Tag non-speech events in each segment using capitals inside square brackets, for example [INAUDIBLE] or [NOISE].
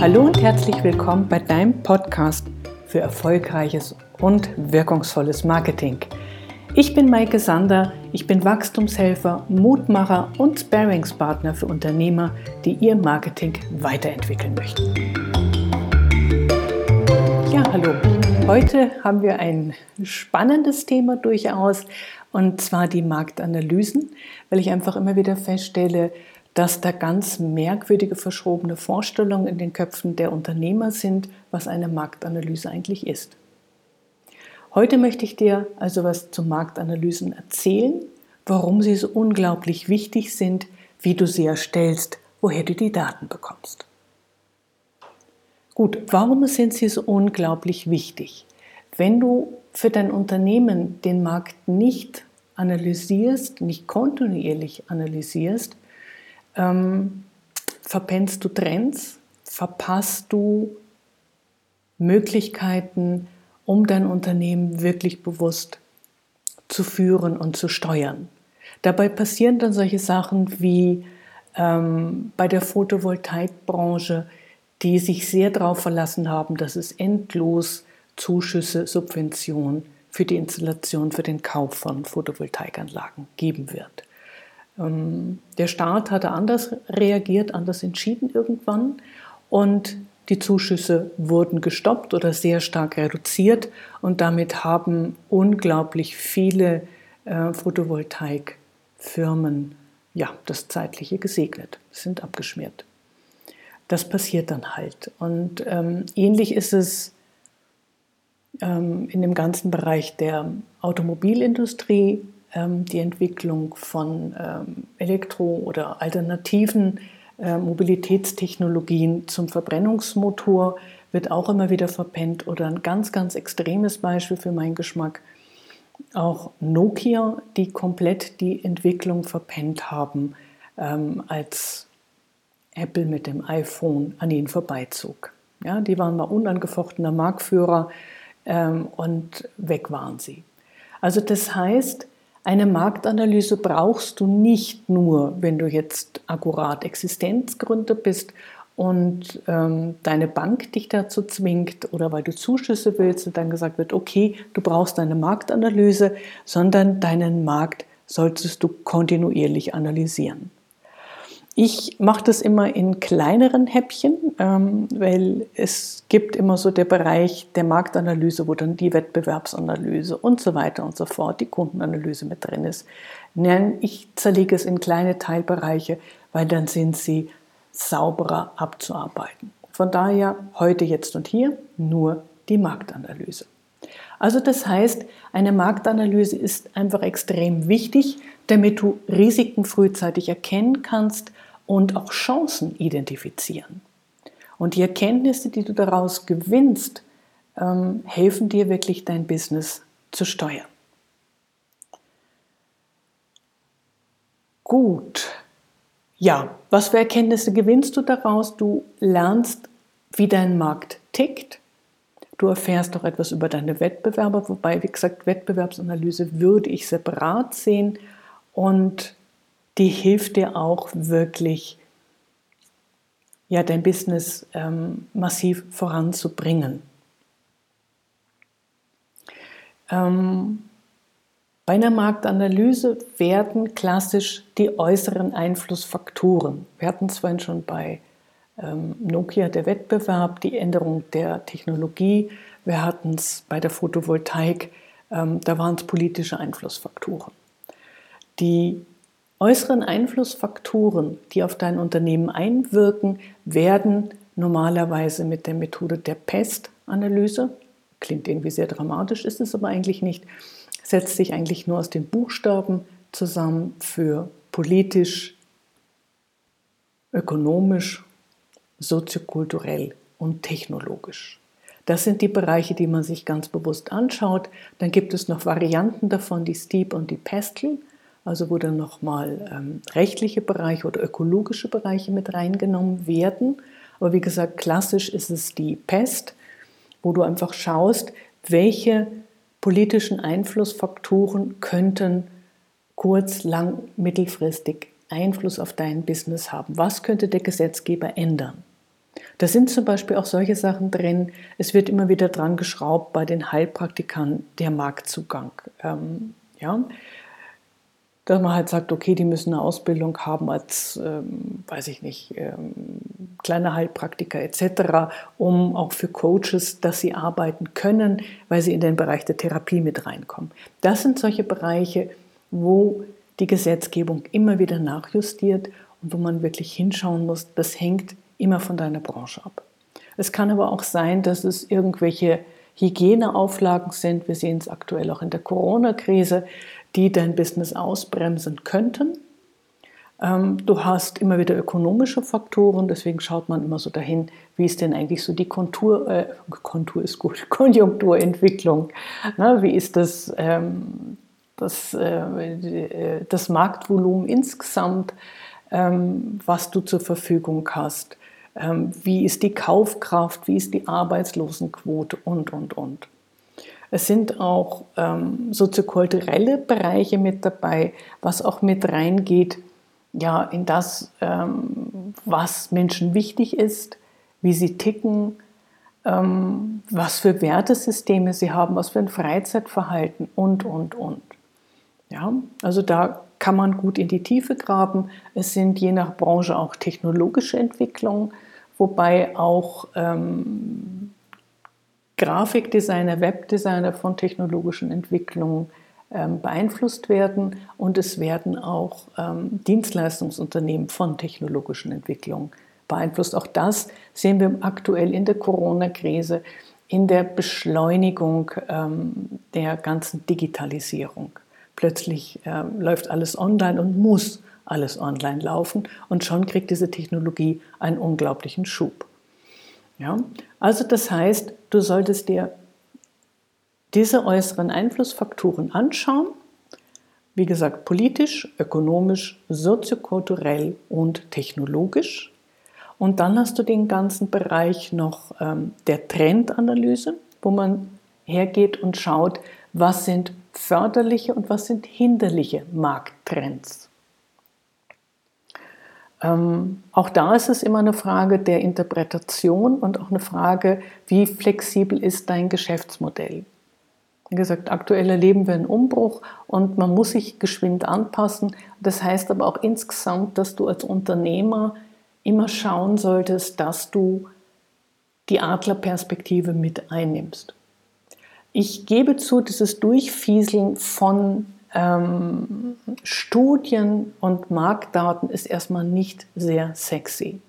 Hallo und herzlich willkommen bei deinem Podcast für erfolgreiches und wirkungsvolles Marketing. Ich bin Maike Sander, ich bin Wachstumshelfer, Mutmacher und Sparingspartner für Unternehmer, die ihr Marketing weiterentwickeln möchten. Ja, hallo. Heute haben wir ein spannendes Thema durchaus und zwar die Marktanalysen, weil ich einfach immer wieder feststelle, dass da ganz merkwürdige, verschrobene Vorstellungen in den Köpfen der Unternehmer sind, was eine Marktanalyse eigentlich ist. Heute möchte ich dir also was zu Marktanalysen erzählen, warum sie so unglaublich wichtig sind, wie du sie erstellst, woher du die Daten bekommst. Gut, warum sind sie so unglaublich wichtig? Wenn du für dein Unternehmen den Markt nicht analysierst, nicht kontinuierlich analysierst, ähm, verpennst du Trends, verpasst du Möglichkeiten, um dein Unternehmen wirklich bewusst zu führen und zu steuern. Dabei passieren dann solche Sachen wie ähm, bei der Photovoltaikbranche, die sich sehr darauf verlassen haben, dass es endlos Zuschüsse, Subventionen für die Installation, für den Kauf von Photovoltaikanlagen geben wird. Ähm, der Staat hatte anders reagiert, anders entschieden irgendwann und die Zuschüsse wurden gestoppt oder sehr stark reduziert und damit haben unglaublich viele äh, Photovoltaikfirmen ja, das Zeitliche gesegnet, sind abgeschmiert. Das passiert dann halt. Und ähm, ähnlich ist es ähm, in dem ganzen Bereich der Automobilindustrie die Entwicklung von ähm, Elektro- oder alternativen äh, Mobilitätstechnologien zum Verbrennungsmotor wird auch immer wieder verpennt. Oder ein ganz, ganz extremes Beispiel für meinen Geschmack, auch Nokia, die komplett die Entwicklung verpennt haben, ähm, als Apple mit dem iPhone an ihnen vorbeizog. Ja, die waren mal unangefochtener Marktführer ähm, und weg waren sie. Also das heißt, eine Marktanalyse brauchst du nicht nur, wenn du jetzt akkurat Existenzgründer bist und ähm, deine Bank dich dazu zwingt oder weil du Zuschüsse willst und dann gesagt wird, okay, du brauchst eine Marktanalyse, sondern deinen Markt solltest du kontinuierlich analysieren. Ich mache das immer in kleineren Häppchen, ähm, weil es gibt immer so der Bereich der Marktanalyse, wo dann die Wettbewerbsanalyse und so weiter und so fort, die Kundenanalyse mit drin ist. Ich zerlege es in kleine Teilbereiche, weil dann sind sie sauberer abzuarbeiten. Von daher heute, jetzt und hier nur die Marktanalyse. Also das heißt, eine Marktanalyse ist einfach extrem wichtig, damit du Risiken frühzeitig erkennen kannst, und auch Chancen identifizieren. Und die Erkenntnisse, die du daraus gewinnst, ähm, helfen dir wirklich dein Business zu steuern. Gut. Ja, was für Erkenntnisse gewinnst du daraus? Du lernst, wie dein Markt tickt. Du erfährst auch etwas über deine Wettbewerber, wobei, wie gesagt, Wettbewerbsanalyse würde ich separat sehen. Und die hilft dir auch wirklich, ja, dein Business ähm, massiv voranzubringen. Ähm, bei einer Marktanalyse werden klassisch die äußeren Einflussfaktoren. Wir hatten es vorhin schon bei ähm, Nokia der Wettbewerb, die Änderung der Technologie. Wir hatten es bei der Photovoltaik, ähm, da waren es politische Einflussfaktoren. Die Äußeren Einflussfaktoren, die auf dein Unternehmen einwirken, werden normalerweise mit der Methode der PEST-Analyse, klingt irgendwie sehr dramatisch, ist es aber eigentlich nicht, setzt sich eigentlich nur aus den Buchstaben zusammen für politisch, ökonomisch, soziokulturell und technologisch. Das sind die Bereiche, die man sich ganz bewusst anschaut. Dann gibt es noch Varianten davon, die Steep und die Pestle also wo dann nochmal ähm, rechtliche Bereiche oder ökologische Bereiche mit reingenommen werden. Aber wie gesagt, klassisch ist es die Pest, wo du einfach schaust, welche politischen Einflussfaktoren könnten kurz-, lang-, mittelfristig Einfluss auf dein Business haben? Was könnte der Gesetzgeber ändern? Da sind zum Beispiel auch solche Sachen drin. Es wird immer wieder dran geschraubt bei den Heilpraktikern der Marktzugang. Ähm, ja, dass man halt sagt, okay, die müssen eine Ausbildung haben als, ähm, weiß ich nicht, ähm, kleine Heilpraktiker etc., um auch für Coaches, dass sie arbeiten können, weil sie in den Bereich der Therapie mit reinkommen. Das sind solche Bereiche, wo die Gesetzgebung immer wieder nachjustiert und wo man wirklich hinschauen muss, das hängt immer von deiner Branche ab. Es kann aber auch sein, dass es irgendwelche Hygieneauflagen sind. Wir sehen es aktuell auch in der Corona-Krise, die dein Business ausbremsen könnten. Ähm, du hast immer wieder ökonomische Faktoren, deswegen schaut man immer so dahin, wie ist denn eigentlich so die Kontur, äh, Kontur ist gut, [LAUGHS] Konjunkturentwicklung, ne, wie ist das, ähm, das, äh, das Marktvolumen insgesamt, ähm, was du zur Verfügung hast, ähm, wie ist die Kaufkraft, wie ist die Arbeitslosenquote und, und, und. Es sind auch ähm, soziokulturelle Bereiche mit dabei, was auch mit reingeht, ja, in das, ähm, was Menschen wichtig ist, wie sie ticken, ähm, was für Wertesysteme sie haben, was für ein Freizeitverhalten und, und, und. Ja, also da kann man gut in die Tiefe graben. Es sind je nach Branche auch technologische Entwicklungen, wobei auch ähm, Grafikdesigner, Webdesigner von technologischen Entwicklungen ähm, beeinflusst werden und es werden auch ähm, Dienstleistungsunternehmen von technologischen Entwicklungen beeinflusst. Auch das sehen wir aktuell in der Corona-Krise, in der Beschleunigung ähm, der ganzen Digitalisierung. Plötzlich äh, läuft alles online und muss alles online laufen und schon kriegt diese Technologie einen unglaublichen Schub. Ja? Also das heißt, du solltest dir diese äußeren Einflussfaktoren anschauen, wie gesagt, politisch, ökonomisch, soziokulturell und technologisch. Und dann hast du den ganzen Bereich noch ähm, der Trendanalyse, wo man hergeht und schaut, was sind förderliche und was sind hinderliche Markttrends. Ähm, auch da ist es immer eine Frage der Interpretation und auch eine Frage, wie flexibel ist dein Geschäftsmodell. Wie gesagt, aktuell erleben wir einen Umbruch und man muss sich geschwind anpassen. Das heißt aber auch insgesamt, dass du als Unternehmer immer schauen solltest, dass du die Adlerperspektive mit einnimmst. Ich gebe zu, dieses Durchfieseln von ähm, Studien und Marktdaten ist erstmal nicht sehr sexy.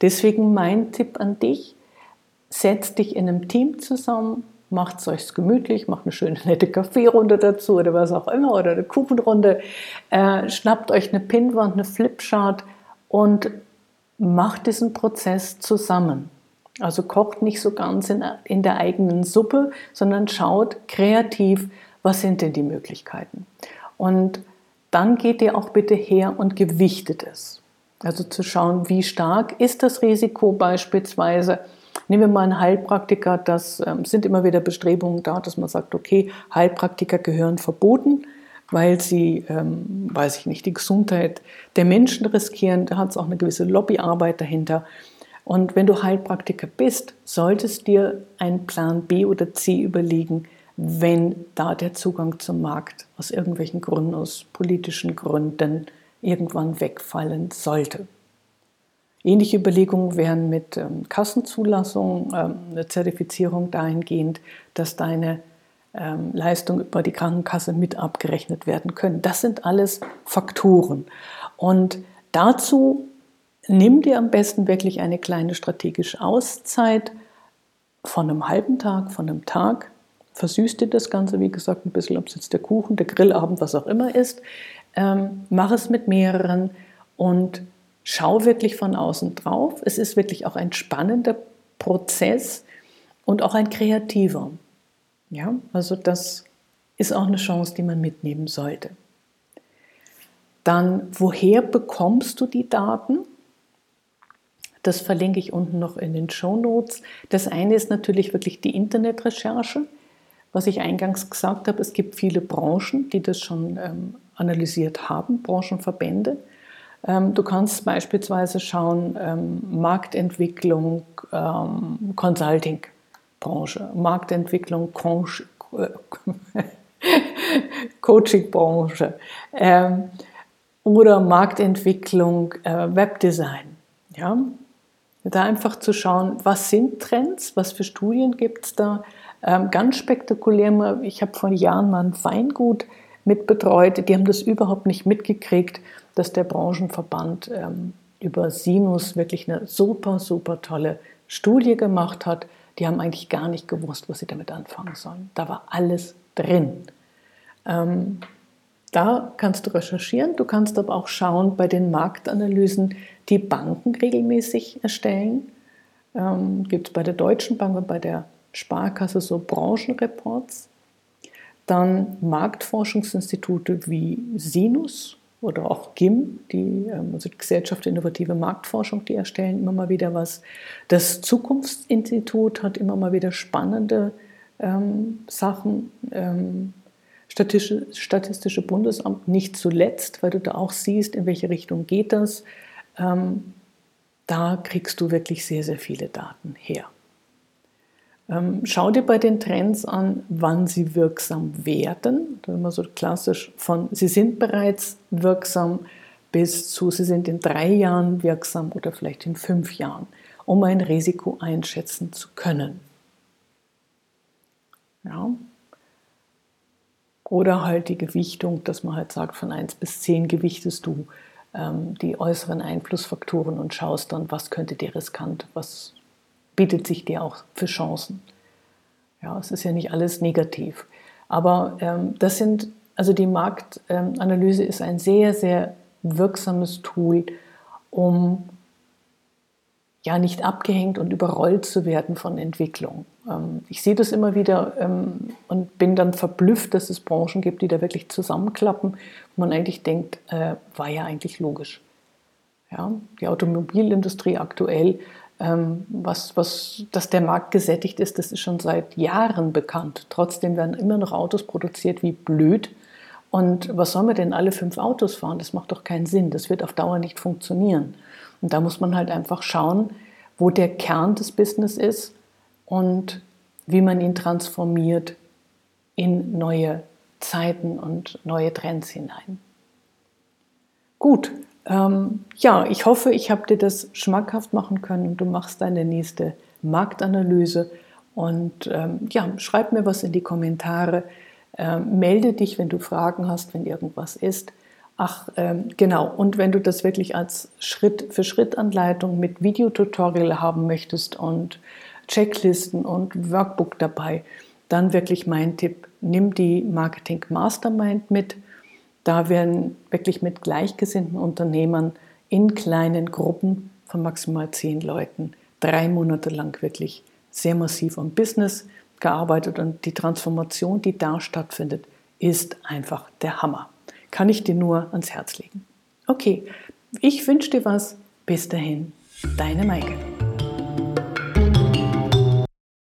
Deswegen mein Tipp an dich, setz dich in einem Team zusammen, macht es euch gemütlich, macht eine schöne nette Kaffeerunde dazu oder was auch immer oder eine Kuchenrunde, äh, schnappt euch eine Pinwand, eine Flipchart und macht diesen Prozess zusammen. Also kocht nicht so ganz in, in der eigenen Suppe, sondern schaut kreativ, was sind denn die Möglichkeiten? Und dann geht ihr auch bitte her und gewichtet es. Also zu schauen, wie stark ist das Risiko beispielsweise. Nehmen wir mal einen Heilpraktiker, das ähm, sind immer wieder Bestrebungen da, dass man sagt, okay, Heilpraktiker gehören verboten, weil sie, ähm, weiß ich nicht, die Gesundheit der Menschen riskieren. Da hat es auch eine gewisse Lobbyarbeit dahinter. Und wenn du Heilpraktiker bist, solltest dir einen Plan B oder C überlegen, wenn da der Zugang zum Markt aus irgendwelchen Gründen, aus politischen Gründen irgendwann wegfallen sollte. Ähnliche Überlegungen wären mit ähm, Kassenzulassung, ähm, eine Zertifizierung dahingehend, dass deine ähm, Leistungen über die Krankenkasse mit abgerechnet werden können. Das sind alles Faktoren. Und dazu nimm dir am besten wirklich eine kleine strategische Auszeit von einem halben Tag, von einem Tag, versüßt dir das Ganze, wie gesagt, ein bisschen, ob es jetzt der Kuchen, der Grillabend, was auch immer ist. Ähm, mach es mit mehreren und schau wirklich von außen drauf. Es ist wirklich auch ein spannender Prozess und auch ein kreativer. Ja, also das ist auch eine Chance, die man mitnehmen sollte. Dann, woher bekommst du die Daten? Das verlinke ich unten noch in den Show Notes. Das eine ist natürlich wirklich die Internetrecherche was ich eingangs gesagt habe, es gibt viele Branchen, die das schon ähm, analysiert haben, Branchenverbände. Ähm, du kannst beispielsweise schauen, ähm, Marktentwicklung, ähm, Consulting-Branche, Marktentwicklung, [LAUGHS] Coaching-Branche ähm, oder Marktentwicklung, äh, Webdesign. Ja? Da einfach zu schauen, was sind Trends, was für Studien gibt es da. Ähm, ganz spektakulär, ich habe vor Jahren mal ein Weingut mitbetreut, die haben das überhaupt nicht mitgekriegt, dass der Branchenverband ähm, über Sinus wirklich eine super, super tolle Studie gemacht hat. Die haben eigentlich gar nicht gewusst, was sie damit anfangen sollen. Da war alles drin. Ähm, da kannst du recherchieren, du kannst aber auch schauen bei den Marktanalysen, die Banken regelmäßig erstellen. Ähm, Gibt es bei der Deutschen Bank und bei der Sparkasse so Branchenreports. Dann Marktforschungsinstitute wie Sinus oder auch GIM, die, ähm, also Gesellschaft für innovative Marktforschung, die erstellen immer mal wieder was. Das Zukunftsinstitut hat immer mal wieder spannende ähm, Sachen. Ähm, Statistische, Statistische Bundesamt nicht zuletzt, weil du da auch siehst, in welche Richtung geht das. Ähm, da kriegst du wirklich sehr, sehr viele Daten her. Ähm, schau dir bei den Trends an, wann sie wirksam werden. Ist immer so klassisch von sie sind bereits wirksam bis zu sie sind in drei Jahren wirksam oder vielleicht in fünf Jahren, um ein Risiko einschätzen zu können. Ja. Oder halt die Gewichtung, dass man halt sagt, von 1 bis 10 gewichtest du ähm, die äußeren Einflussfaktoren und schaust dann, was könnte dir riskant, was bietet sich dir auch für Chancen. Ja, es ist ja nicht alles negativ. Aber ähm, das sind, also die Marktanalyse ähm, ist ein sehr, sehr wirksames Tool, um ja nicht abgehängt und überrollt zu werden von Entwicklung. Ähm, ich sehe das immer wieder ähm, und bin dann verblüfft, dass es Branchen gibt, die da wirklich zusammenklappen, wo man eigentlich denkt, äh, war ja eigentlich logisch. Ja, die Automobilindustrie aktuell was, was, dass der Markt gesättigt ist, das ist schon seit Jahren bekannt. Trotzdem werden immer noch Autos produziert wie blöd. Und was sollen wir denn alle fünf Autos fahren? Das macht doch keinen Sinn. Das wird auf Dauer nicht funktionieren. Und da muss man halt einfach schauen, wo der Kern des Business ist und wie man ihn transformiert in neue Zeiten und neue Trends hinein. Gut, ähm, ja, ich hoffe, ich habe dir das schmackhaft machen können du machst deine nächste Marktanalyse. Und ähm, ja, schreib mir was in die Kommentare. Ähm, melde dich, wenn du Fragen hast, wenn irgendwas ist. Ach, ähm, genau. Und wenn du das wirklich als Schritt-für-Schritt-Anleitung mit Videotutorial haben möchtest und Checklisten und Workbook dabei, dann wirklich mein Tipp, nimm die Marketing Mastermind mit. Da werden wirklich mit gleichgesinnten Unternehmern in kleinen Gruppen von maximal zehn Leuten drei Monate lang wirklich sehr massiv am Business gearbeitet und die Transformation, die da stattfindet, ist einfach der Hammer. Kann ich dir nur ans Herz legen. Okay, ich wünsche dir was. Bis dahin, deine Maike.